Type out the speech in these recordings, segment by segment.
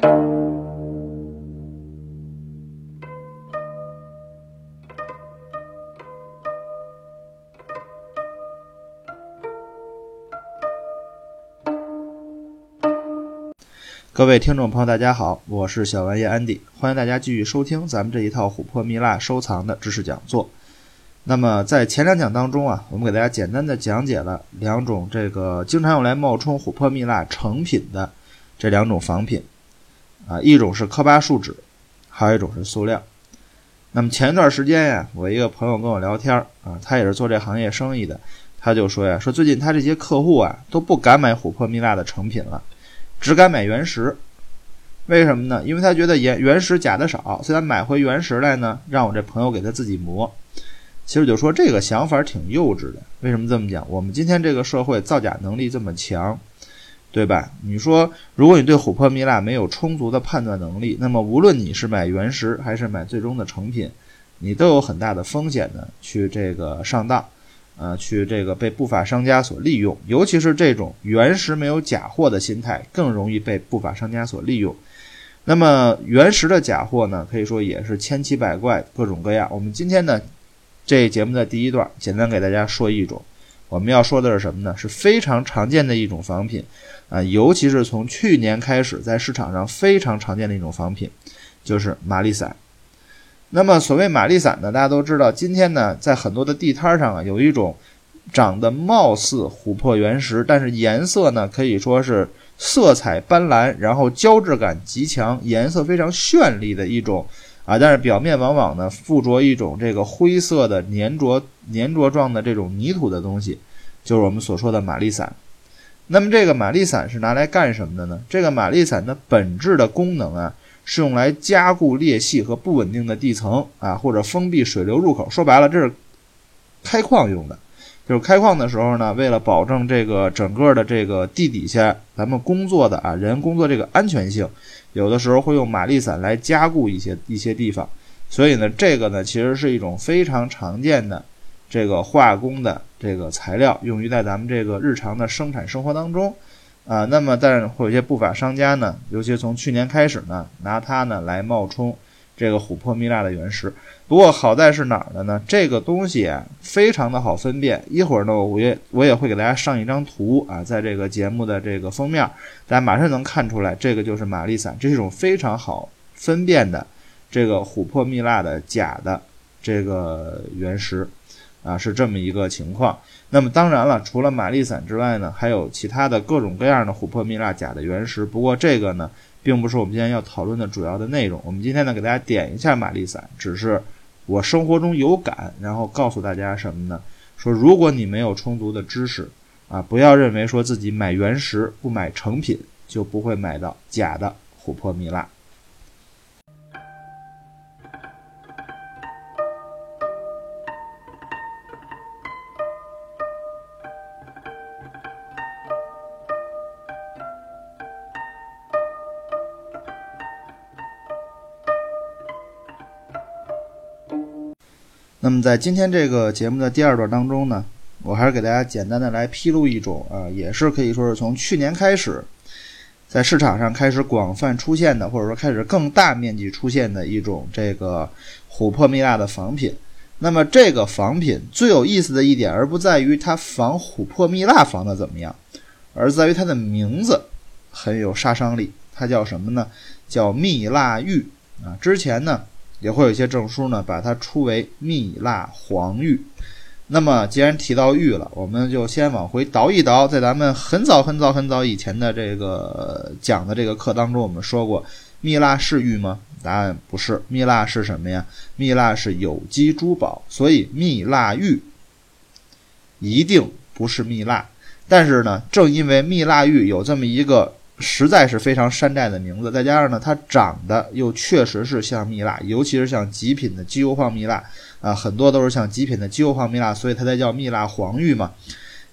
各位听众朋友，大家好，我是小玩意安迪，欢迎大家继续收听咱们这一套琥珀蜜蜡收藏的知识讲座。那么在前两讲当中啊，我们给大家简单的讲解了两种这个经常用来冒充琥珀蜜蜡成品的这两种仿品啊，一种是科巴树脂，还有一种是塑料。那么前一段时间呀，我一个朋友跟我聊天啊，他也是做这行业生意的，他就说呀，说最近他这些客户啊都不敢买琥珀蜜蜡的成品了。只敢买原石，为什么呢？因为他觉得原原石假的少，所以他买回原石来呢，让我这朋友给他自己磨。其实就说这个想法挺幼稚的。为什么这么讲？我们今天这个社会造假能力这么强，对吧？你说，如果你对琥珀蜜蜡没有充足的判断能力，那么无论你是买原石还是买最终的成品，你都有很大的风险呢，去这个上当。呃，去这个被不法商家所利用，尤其是这种原石没有假货的心态，更容易被不法商家所利用。那么原石的假货呢，可以说也是千奇百怪，各种各样。我们今天呢，这节目的第一段，简单给大家说一种。我们要说的是什么呢？是非常常见的一种仿品啊，尤其是从去年开始，在市场上非常常见的一种仿品，就是玛丽伞。那么，所谓玛丽伞呢，大家都知道，今天呢，在很多的地摊上啊，有一种长得貌似琥珀原石，但是颜色呢，可以说是色彩斑斓，然后胶质感极强，颜色非常绚丽的一种啊，但是表面往往呢附着一种这个灰色的粘着粘着状的这种泥土的东西，就是我们所说的玛丽伞。那么，这个玛丽伞是拿来干什么的呢？这个玛丽伞的本质的功能啊。是用来加固裂隙和不稳定的地层啊，或者封闭水流入口。说白了，这是开矿用的。就是开矿的时候呢，为了保证这个整个的这个地底下咱们工作的啊人工作这个安全性，有的时候会用玛丽伞来加固一些一些地方。所以呢，这个呢其实是一种非常常见的这个化工的这个材料，用于在咱们这个日常的生产生活当中。啊，那么但是会有些不法商家呢，尤其从去年开始呢，拿它呢来冒充这个琥珀蜜蜡的原石。不过好在是哪儿的呢？这个东西，非常的好分辨。一会儿呢，我也我也会给大家上一张图啊，在这个节目的这个封面，大家马上能看出来，这个就是玛丽伞，这是一种非常好分辨的这个琥珀蜜蜡的假的这个原石。啊，是这么一个情况。那么当然了，除了玛丽伞之外呢，还有其他的各种各样的琥珀蜜蜡假的原石。不过这个呢，并不是我们今天要讨论的主要的内容。我们今天呢，给大家点一下玛丽伞，只是我生活中有感，然后告诉大家什么呢？说如果你没有充足的知识啊，不要认为说自己买原石不买成品就不会买到假的琥珀蜜蜡。那么在今天这个节目的第二段当中呢，我还是给大家简单的来披露一种啊，也是可以说是从去年开始，在市场上开始广泛出现的，或者说开始更大面积出现的一种这个琥珀蜜蜡的仿品。那么这个仿品最有意思的一点，而不在于它仿琥珀蜜蜡仿的怎么样，而在于它的名字很有杀伤力。它叫什么呢？叫蜜蜡玉啊。之前呢。也会有一些证书呢，把它出为蜜蜡黄玉。那么，既然提到玉了，我们就先往回倒一倒，在咱们很早很早很早以前的这个讲的这个课当中，我们说过，蜜蜡是玉吗？答案不是，蜜蜡是什么呀？蜜蜡是有机珠宝，所以蜜蜡玉一定不是蜜蜡。但是呢，正因为蜜蜡玉有这么一个。实在是非常山寨的名字，再加上呢，它长得又确实是像蜜蜡，尤其是像极品的机油矿蜜蜡啊，很多都是像极品的机油矿蜜蜡，所以它才叫蜜蜡黄玉嘛。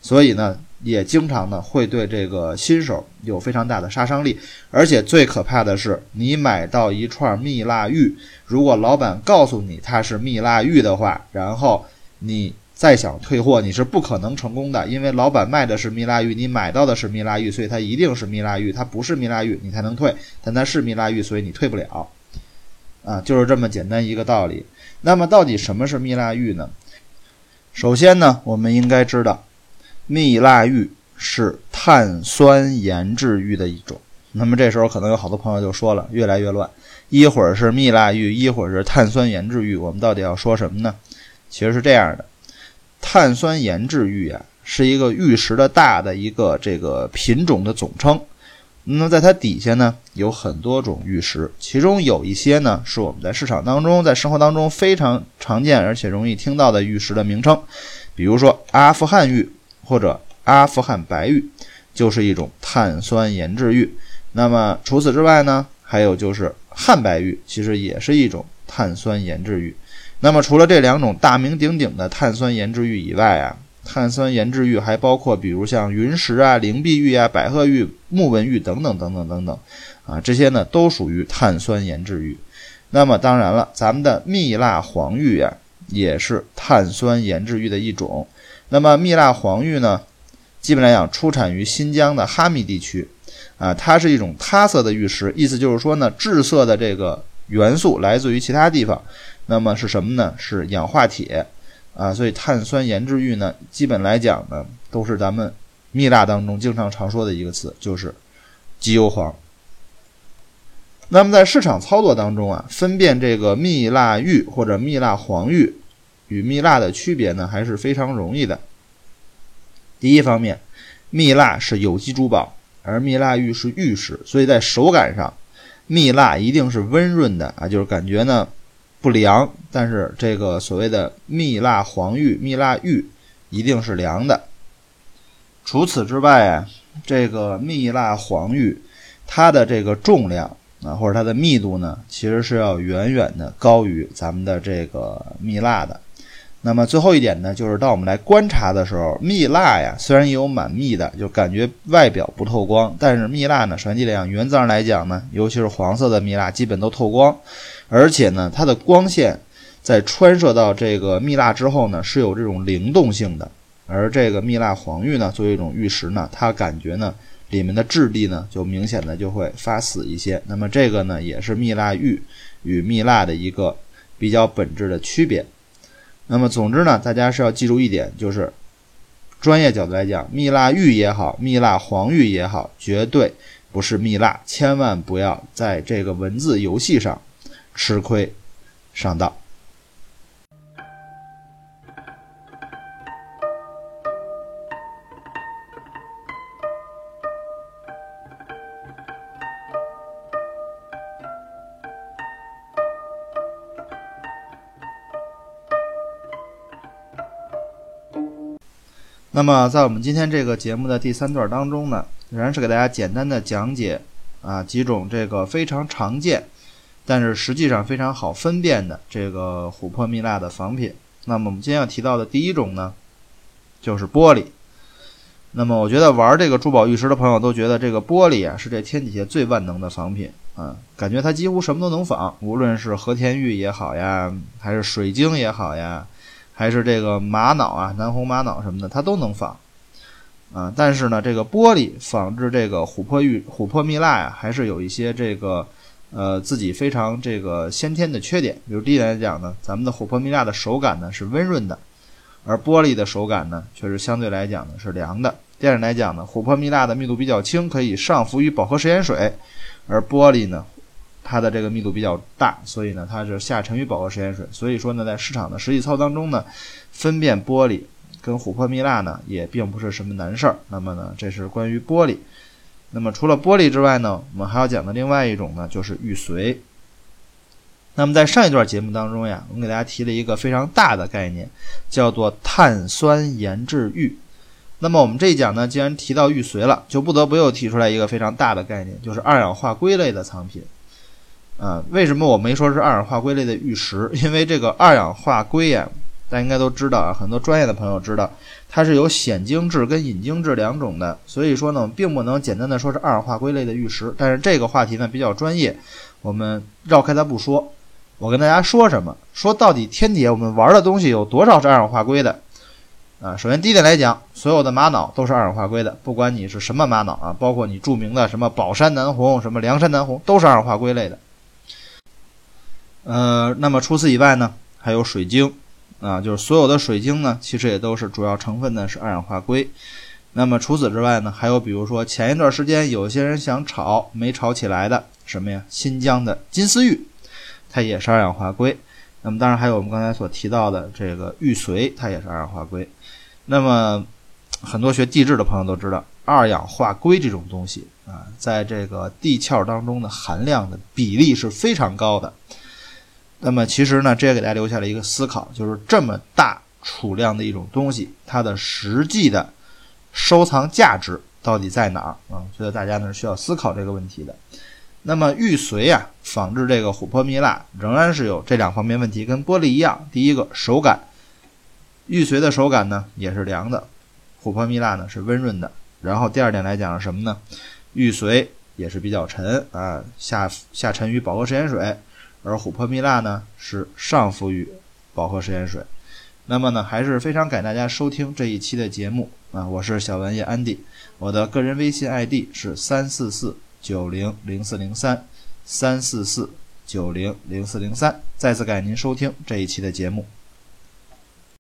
所以呢，也经常呢会对这个新手有非常大的杀伤力。而且最可怕的是，你买到一串蜜蜡玉，如果老板告诉你它是蜜蜡玉的话，然后你再想退货，你是不可能成功的，因为老板卖的是蜜蜡玉，你买到的是蜜蜡玉，所以它一定是蜜蜡玉，它不是蜜蜡玉你才能退，但它是蜜蜡玉，所以你退不了。啊，就是这么简单一个道理。那么到底什么是蜜蜡玉呢？首先呢，我们应该知道，蜜蜡玉是碳酸盐制玉的一种。那么这时候可能有好多朋友就说了，越来越乱，一会儿是蜜蜡玉，一会儿是碳酸盐制玉，我们到底要说什么呢？其实是这样的，碳酸盐制玉啊，是一个玉石的大的一个这个品种的总称。那么在它底下呢，有很多种玉石，其中有一些呢是我们在市场当中、在生活当中非常常见而且容易听到的玉石的名称，比如说阿富汗玉或者阿富汗白玉，就是一种碳酸盐制玉。那么除此之外呢，还有就是汉白玉，其实也是一种碳酸盐制玉。那么除了这两种大名鼎鼎的碳酸盐制玉以外啊。碳酸盐制玉还包括，比如像云石啊、灵璧玉啊、百合玉、木纹玉等等等等等等，啊，这些呢都属于碳酸盐制玉。那么当然了，咱们的蜜蜡黄玉呀，也是碳酸盐制玉的一种。那么蜜蜡黄玉呢，基本来讲出产于新疆的哈密地区，啊，它是一种他色的玉石，意思就是说呢，致色的这个元素来自于其他地方。那么是什么呢？是氧化铁。啊，所以碳酸盐制玉呢，基本来讲呢，都是咱们蜜蜡当中经常常说的一个词，就是鸡油黄。那么在市场操作当中啊，分辨这个蜜蜡玉或者蜜蜡黄玉与蜜蜡的区别呢，还是非常容易的。第一方面，蜜蜡是有机珠宝，而蜜蜡玉是玉石，所以在手感上，蜜蜡一定是温润的啊，就是感觉呢。不凉，但是这个所谓的蜜蜡黄玉、蜜蜡玉一定是凉的。除此之外啊，这个蜜蜡黄玉它的这个重量啊，或者它的密度呢，其实是要远远的高于咱们的这个蜜蜡的。那么最后一点呢，就是当我们来观察的时候，蜜蜡呀，虽然也有满蜜的，就感觉外表不透光，但是蜜蜡呢，实际上，原则上来讲呢，尤其是黄色的蜜蜡，基本都透光。而且呢，它的光线在穿射到这个蜜蜡之后呢，是有这种灵动性的。而这个蜜蜡黄玉呢，作为一种玉石呢，它感觉呢，里面的质地呢，就明显的就会发死一些。那么这个呢，也是蜜蜡玉与蜜蜡的一个比较本质的区别。那么总之呢，大家是要记住一点，就是专业角度来讲，蜜蜡玉也好，蜜蜡黄玉也好，绝对不是蜜蜡，千万不要在这个文字游戏上。吃亏上当。那么，在我们今天这个节目的第三段当中呢，仍然是给大家简单的讲解啊几种这个非常常见。但是实际上非常好分辨的这个琥珀蜜蜡的仿品。那么我们今天要提到的第一种呢，就是玻璃。那么我觉得玩这个珠宝玉石的朋友都觉得这个玻璃啊是这天底下最万能的仿品啊，感觉它几乎什么都能仿，无论是和田玉也好呀，还是水晶也好呀，还是这个玛瑙啊、南红玛瑙什么的，它都能仿啊。但是呢，这个玻璃仿制这个琥珀玉、琥珀蜜蜡呀，还是有一些这个。呃，自己非常这个先天的缺点，比如第一点来讲呢，咱们的琥珀蜜蜡的手感呢是温润的，而玻璃的手感呢却是相对来讲呢是凉的。第二点来讲呢，琥珀蜜蜡的密度比较轻，可以上浮于饱和食盐水，而玻璃呢，它的这个密度比较大，所以呢它是下沉于饱和食盐水。所以说呢，在市场的实际操当中呢，分辨玻璃跟琥珀蜜蜡呢也并不是什么难事儿。那么呢，这是关于玻璃。那么除了玻璃之外呢，我们还要讲的另外一种呢，就是玉髓。那么在上一段节目当中呀，我们给大家提了一个非常大的概念，叫做碳酸盐制玉。那么我们这一讲呢，既然提到玉髓了，就不得不又提出来一个非常大的概念，就是二氧化硅类的藏品。啊，为什么我没说是二氧化硅类的玉石？因为这个二氧化硅呀。大家应该都知道啊，很多专业的朋友知道，它是有显晶质跟隐晶质两种的，所以说呢，并不能简单的说是二氧化硅类的玉石。但是这个话题呢比较专业，我们绕开它不说。我跟大家说什么？说到底天底下我们玩的东西有多少是二氧化硅的？啊。首先第一点来讲，所有的玛瑙都是二氧化硅的，不管你是什么玛瑙啊，包括你著名的什么宝山南红、什么梁山南红，都是二氧化硅类的。呃，那么除此以外呢，还有水晶啊，就是所有的水晶呢，其实也都是主要成分呢是二氧化硅。那么除此之外呢，还有比如说前一段时间有些人想炒没炒起来的什么呀？新疆的金丝玉，它也是二氧化硅。那么当然还有我们刚才所提到的这个玉髓，它也是二氧化硅。那么很多学地质的朋友都知道，二氧化硅这种东西啊，在这个地壳当中的含量的比例是非常高的。那么其实呢，这也给大家留下了一个思考，就是这么大储量的一种东西，它的实际的。收藏价值到底在哪儿啊？觉得大家呢需要思考这个问题的。那么玉髓啊，仿制这个琥珀蜜蜡仍然是有这两方面问题，跟玻璃一样。第一个手感，玉髓的手感呢也是凉的，琥珀蜜蜡呢是温润的。然后第二点来讲是什么呢？玉髓也是比较沉啊，下下沉于饱和食盐水，而琥珀蜜蜡呢是上浮于饱和食盐水。那么呢，还是非常感谢大家收听这一期的节目啊！我是小文业安迪，我的个人微信 ID 是三四四九零零四零三三四四九零零四零三。再次感谢您收听这一期的节目。